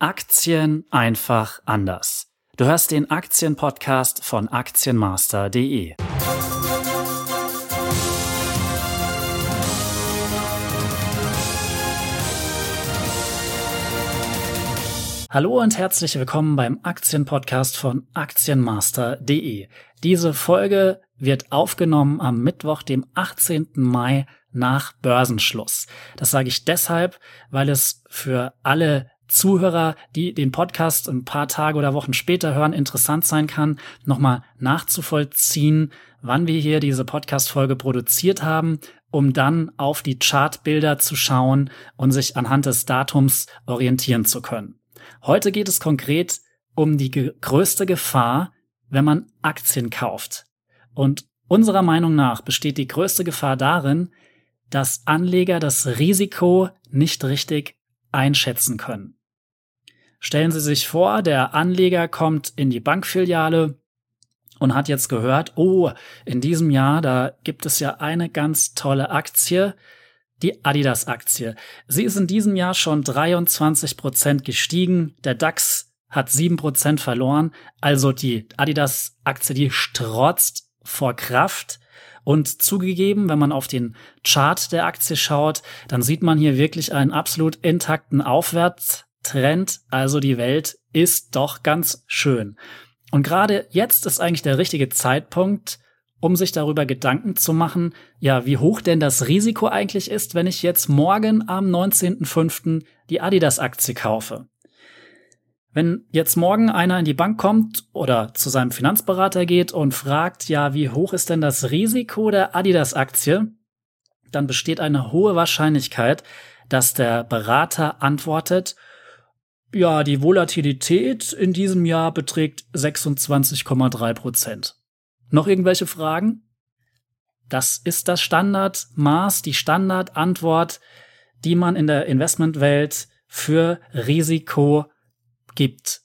Aktien einfach anders. Du hörst den Aktienpodcast von Aktienmaster.de. Hallo und herzlich willkommen beim Aktienpodcast von Aktienmaster.de. Diese Folge wird aufgenommen am Mittwoch, dem 18. Mai nach Börsenschluss. Das sage ich deshalb, weil es für alle Zuhörer, die den Podcast ein paar Tage oder Wochen später hören, interessant sein kann, nochmal nachzuvollziehen, wann wir hier diese Podcast-Folge produziert haben, um dann auf die Chartbilder zu schauen und sich anhand des Datums orientieren zu können. Heute geht es konkret um die größte Gefahr, wenn man Aktien kauft. Und unserer Meinung nach besteht die größte Gefahr darin, dass Anleger das Risiko nicht richtig einschätzen können. Stellen Sie sich vor, der Anleger kommt in die Bankfiliale und hat jetzt gehört, oh, in diesem Jahr, da gibt es ja eine ganz tolle Aktie, die Adidas-Aktie. Sie ist in diesem Jahr schon 23 Prozent gestiegen. Der DAX hat 7 Prozent verloren. Also die Adidas-Aktie, die strotzt vor Kraft. Und zugegeben, wenn man auf den Chart der Aktie schaut, dann sieht man hier wirklich einen absolut intakten Aufwärtstrend. Also die Welt ist doch ganz schön. Und gerade jetzt ist eigentlich der richtige Zeitpunkt, um sich darüber Gedanken zu machen, ja, wie hoch denn das Risiko eigentlich ist, wenn ich jetzt morgen am 19.05. die Adidas-Aktie kaufe. Wenn jetzt morgen einer in die Bank kommt oder zu seinem Finanzberater geht und fragt, ja, wie hoch ist denn das Risiko der Adidas-Aktie, dann besteht eine hohe Wahrscheinlichkeit, dass der Berater antwortet, ja, die Volatilität in diesem Jahr beträgt 26,3 Prozent. Noch irgendwelche Fragen? Das ist das Standardmaß, die Standardantwort, die man in der Investmentwelt für Risiko gibt.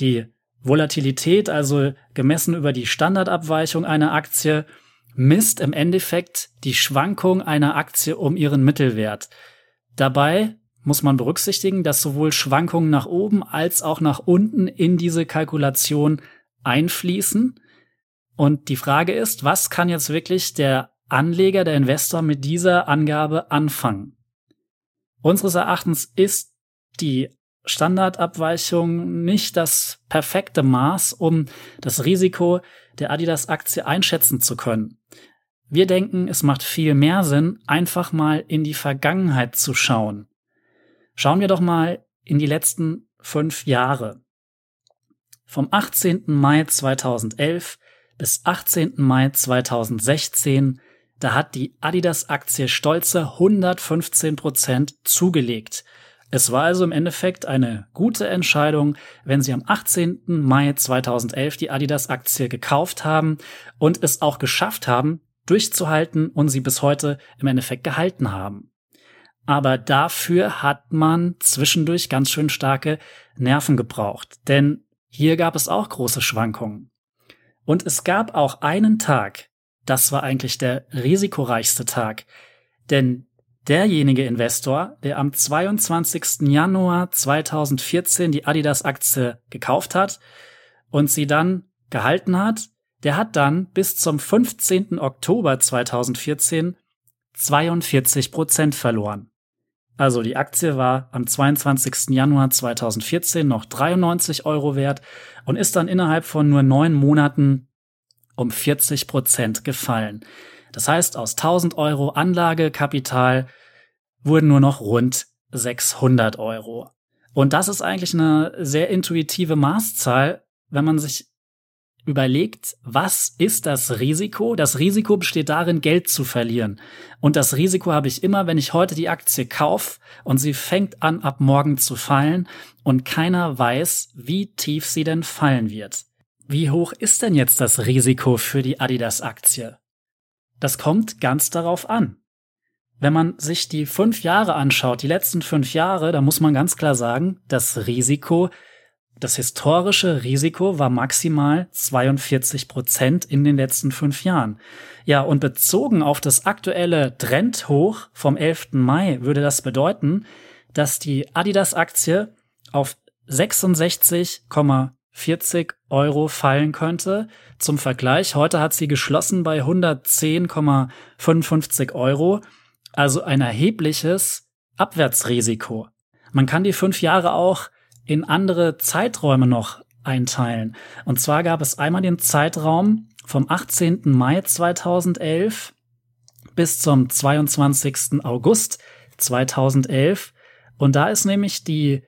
Die Volatilität, also gemessen über die Standardabweichung einer Aktie, misst im Endeffekt die Schwankung einer Aktie um ihren Mittelwert. Dabei muss man berücksichtigen, dass sowohl Schwankungen nach oben als auch nach unten in diese Kalkulation einfließen. Und die Frage ist, was kann jetzt wirklich der Anleger, der Investor mit dieser Angabe anfangen? Unseres Erachtens ist die Standardabweichung nicht das perfekte Maß, um das Risiko der Adidas-Aktie einschätzen zu können. Wir denken, es macht viel mehr Sinn, einfach mal in die Vergangenheit zu schauen. Schauen wir doch mal in die letzten fünf Jahre. Vom 18. Mai 2011 bis 18. Mai 2016, da hat die Adidas-Aktie stolze 115 Prozent zugelegt. Es war also im Endeffekt eine gute Entscheidung, wenn Sie am 18. Mai 2011 die Adidas-Aktie gekauft haben und es auch geschafft haben, durchzuhalten und sie bis heute im Endeffekt gehalten haben. Aber dafür hat man zwischendurch ganz schön starke Nerven gebraucht, denn hier gab es auch große Schwankungen. Und es gab auch einen Tag, das war eigentlich der risikoreichste Tag, denn derjenige Investor, der am 22. Januar 2014 die Adidas-Aktie gekauft hat und sie dann gehalten hat, der hat dann bis zum 15. Oktober 2014 42 Prozent verloren. Also die Aktie war am 22. Januar 2014 noch 93 Euro wert und ist dann innerhalb von nur neun Monaten um 40 Prozent gefallen. Das heißt, aus 1000 Euro Anlagekapital wurden nur noch rund 600 Euro. Und das ist eigentlich eine sehr intuitive Maßzahl, wenn man sich überlegt, was ist das Risiko? Das Risiko besteht darin, Geld zu verlieren. Und das Risiko habe ich immer, wenn ich heute die Aktie kaufe und sie fängt an, ab morgen zu fallen und keiner weiß, wie tief sie denn fallen wird. Wie hoch ist denn jetzt das Risiko für die Adidas-Aktie? Das kommt ganz darauf an. Wenn man sich die fünf Jahre anschaut, die letzten fünf Jahre, da muss man ganz klar sagen, das Risiko das historische Risiko war maximal 42 Prozent in den letzten fünf Jahren. Ja, und bezogen auf das aktuelle Trendhoch vom 11. Mai würde das bedeuten, dass die Adidas-Aktie auf 66,40 Euro fallen könnte. Zum Vergleich, heute hat sie geschlossen bei 110,55 Euro, also ein erhebliches Abwärtsrisiko. Man kann die fünf Jahre auch in andere Zeiträume noch einteilen. Und zwar gab es einmal den Zeitraum vom 18. Mai 2011 bis zum 22. August 2011. Und da ist nämlich die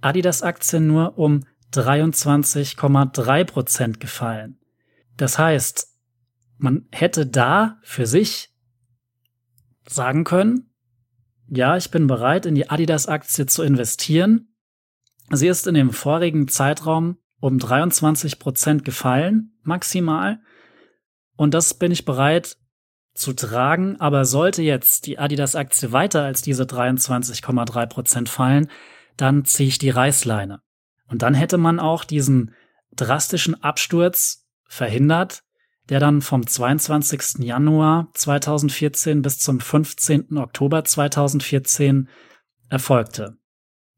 Adidas-Aktie nur um 23,3 Prozent gefallen. Das heißt, man hätte da für sich sagen können, ja, ich bin bereit, in die Adidas-Aktie zu investieren. Sie ist in dem vorigen Zeitraum um 23 Prozent gefallen, maximal. Und das bin ich bereit zu tragen. Aber sollte jetzt die Adidas-Aktie weiter als diese 23,3 Prozent fallen, dann ziehe ich die Reißleine. Und dann hätte man auch diesen drastischen Absturz verhindert, der dann vom 22. Januar 2014 bis zum 15. Oktober 2014 erfolgte.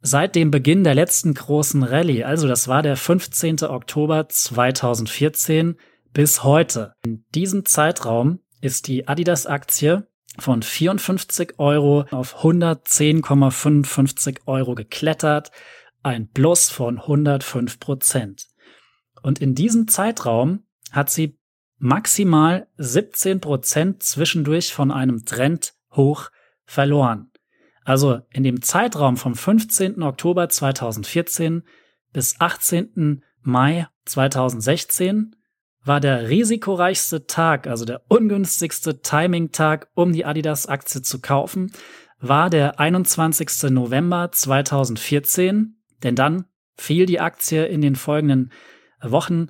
Seit dem Beginn der letzten großen Rallye, also das war der 15. Oktober 2014 bis heute. In diesem Zeitraum ist die Adidas-Aktie von 54 Euro auf 110,55 Euro geklettert, ein Plus von 105 Prozent. Und in diesem Zeitraum hat sie maximal 17 Prozent zwischendurch von einem Trend hoch verloren. Also in dem Zeitraum vom 15. Oktober 2014 bis 18. Mai 2016 war der risikoreichste Tag, also der ungünstigste Timing-Tag, um die Adidas-Aktie zu kaufen, war der 21. November 2014, denn dann fiel die Aktie in den folgenden Wochen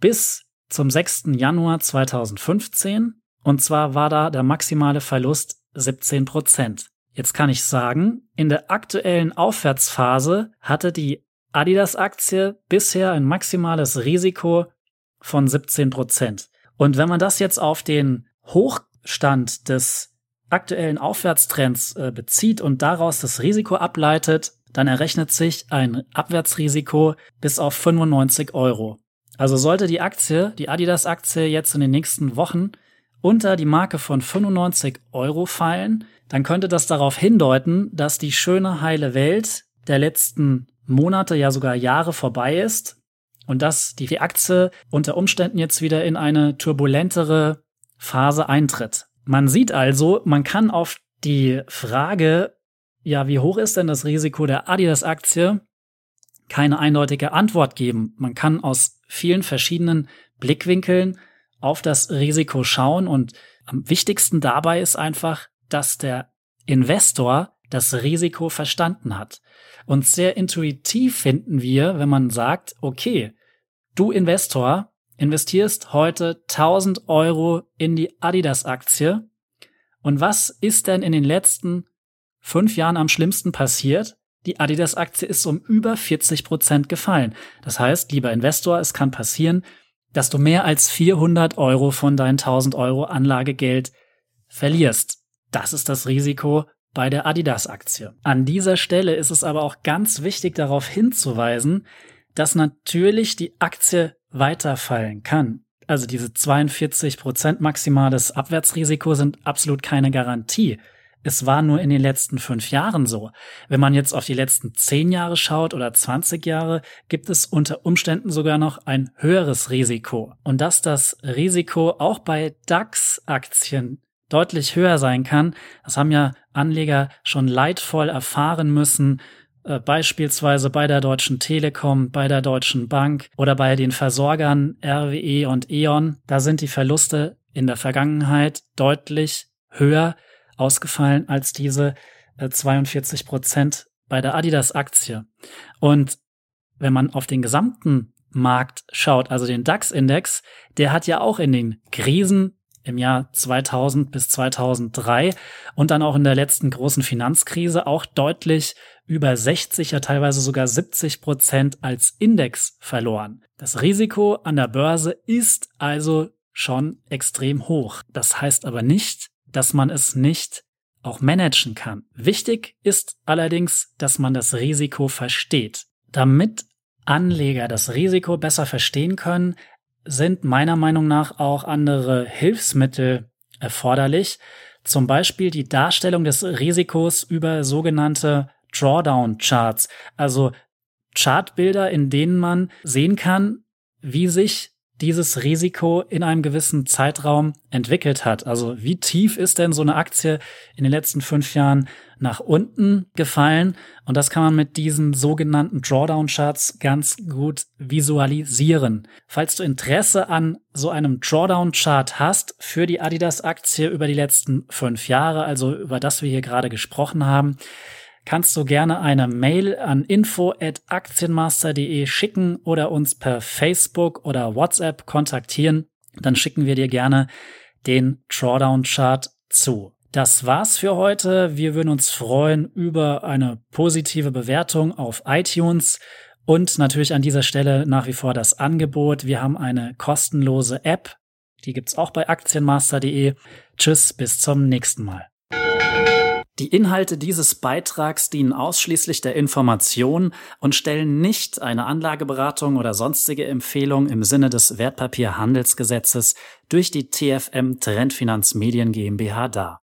bis zum 6. Januar 2015. Und zwar war da der maximale Verlust 17 Prozent. Jetzt kann ich sagen, in der aktuellen Aufwärtsphase hatte die Adidas-Aktie bisher ein maximales Risiko von 17 Prozent. Und wenn man das jetzt auf den Hochstand des aktuellen Aufwärtstrends äh, bezieht und daraus das Risiko ableitet, dann errechnet sich ein Abwärtsrisiko bis auf 95 Euro. Also sollte die Aktie, die Adidas-Aktie jetzt in den nächsten Wochen unter die Marke von 95 Euro fallen, dann könnte das darauf hindeuten, dass die schöne heile Welt der letzten Monate, ja sogar Jahre vorbei ist und dass die Aktie unter Umständen jetzt wieder in eine turbulentere Phase eintritt. Man sieht also, man kann auf die Frage, ja, wie hoch ist denn das Risiko der Adidas-Aktie, keine eindeutige Antwort geben. Man kann aus vielen verschiedenen Blickwinkeln auf das Risiko schauen und am wichtigsten dabei ist einfach, dass der Investor das Risiko verstanden hat. Und sehr intuitiv finden wir, wenn man sagt, okay, du Investor investierst heute 1000 Euro in die Adidas-Aktie. Und was ist denn in den letzten fünf Jahren am schlimmsten passiert? Die Adidas-Aktie ist um über 40 Prozent gefallen. Das heißt, lieber Investor, es kann passieren, dass du mehr als 400 Euro von deinen 1000 Euro Anlagegeld verlierst. Das ist das Risiko bei der Adidas-Aktie. An dieser Stelle ist es aber auch ganz wichtig darauf hinzuweisen, dass natürlich die Aktie weiterfallen kann. Also diese 42 Prozent maximales Abwärtsrisiko sind absolut keine Garantie. Es war nur in den letzten fünf Jahren so. Wenn man jetzt auf die letzten zehn Jahre schaut oder 20 Jahre, gibt es unter Umständen sogar noch ein höheres Risiko. Und dass das Risiko auch bei DAX-Aktien deutlich höher sein kann, das haben ja Anleger schon leidvoll erfahren müssen, äh, beispielsweise bei der Deutschen Telekom, bei der Deutschen Bank oder bei den Versorgern RWE und E.ON. Da sind die Verluste in der Vergangenheit deutlich höher ausgefallen als diese äh, 42 Prozent bei der Adidas-Aktie. Und wenn man auf den gesamten Markt schaut, also den DAX-Index, der hat ja auch in den Krisen im Jahr 2000 bis 2003 und dann auch in der letzten großen Finanzkrise auch deutlich über 60, ja teilweise sogar 70 Prozent als Index verloren. Das Risiko an der Börse ist also schon extrem hoch. Das heißt aber nicht, dass man es nicht auch managen kann. Wichtig ist allerdings, dass man das Risiko versteht. Damit Anleger das Risiko besser verstehen können, sind meiner Meinung nach auch andere Hilfsmittel erforderlich. Zum Beispiel die Darstellung des Risikos über sogenannte Drawdown-Charts, also Chartbilder, in denen man sehen kann, wie sich dieses Risiko in einem gewissen Zeitraum entwickelt hat. Also wie tief ist denn so eine Aktie in den letzten fünf Jahren nach unten gefallen? Und das kann man mit diesen sogenannten Drawdown-Charts ganz gut visualisieren. Falls du Interesse an so einem Drawdown-Chart hast für die Adidas-Aktie über die letzten fünf Jahre, also über das wir hier gerade gesprochen haben, kannst du gerne eine Mail an info@aktienmaster.de schicken oder uns per Facebook oder WhatsApp kontaktieren. Dann schicken wir dir gerne den Drawdown Chart zu. Das war's für heute. Wir würden uns freuen über eine positive Bewertung auf iTunes und natürlich an dieser Stelle nach wie vor das Angebot. Wir haben eine kostenlose App. Die gibt's auch bei aktienmaster.de. Tschüss, bis zum nächsten Mal. Die Inhalte dieses Beitrags dienen ausschließlich der Information und stellen nicht eine Anlageberatung oder sonstige Empfehlung im Sinne des Wertpapierhandelsgesetzes durch die TFM Trendfinanzmedien GmbH dar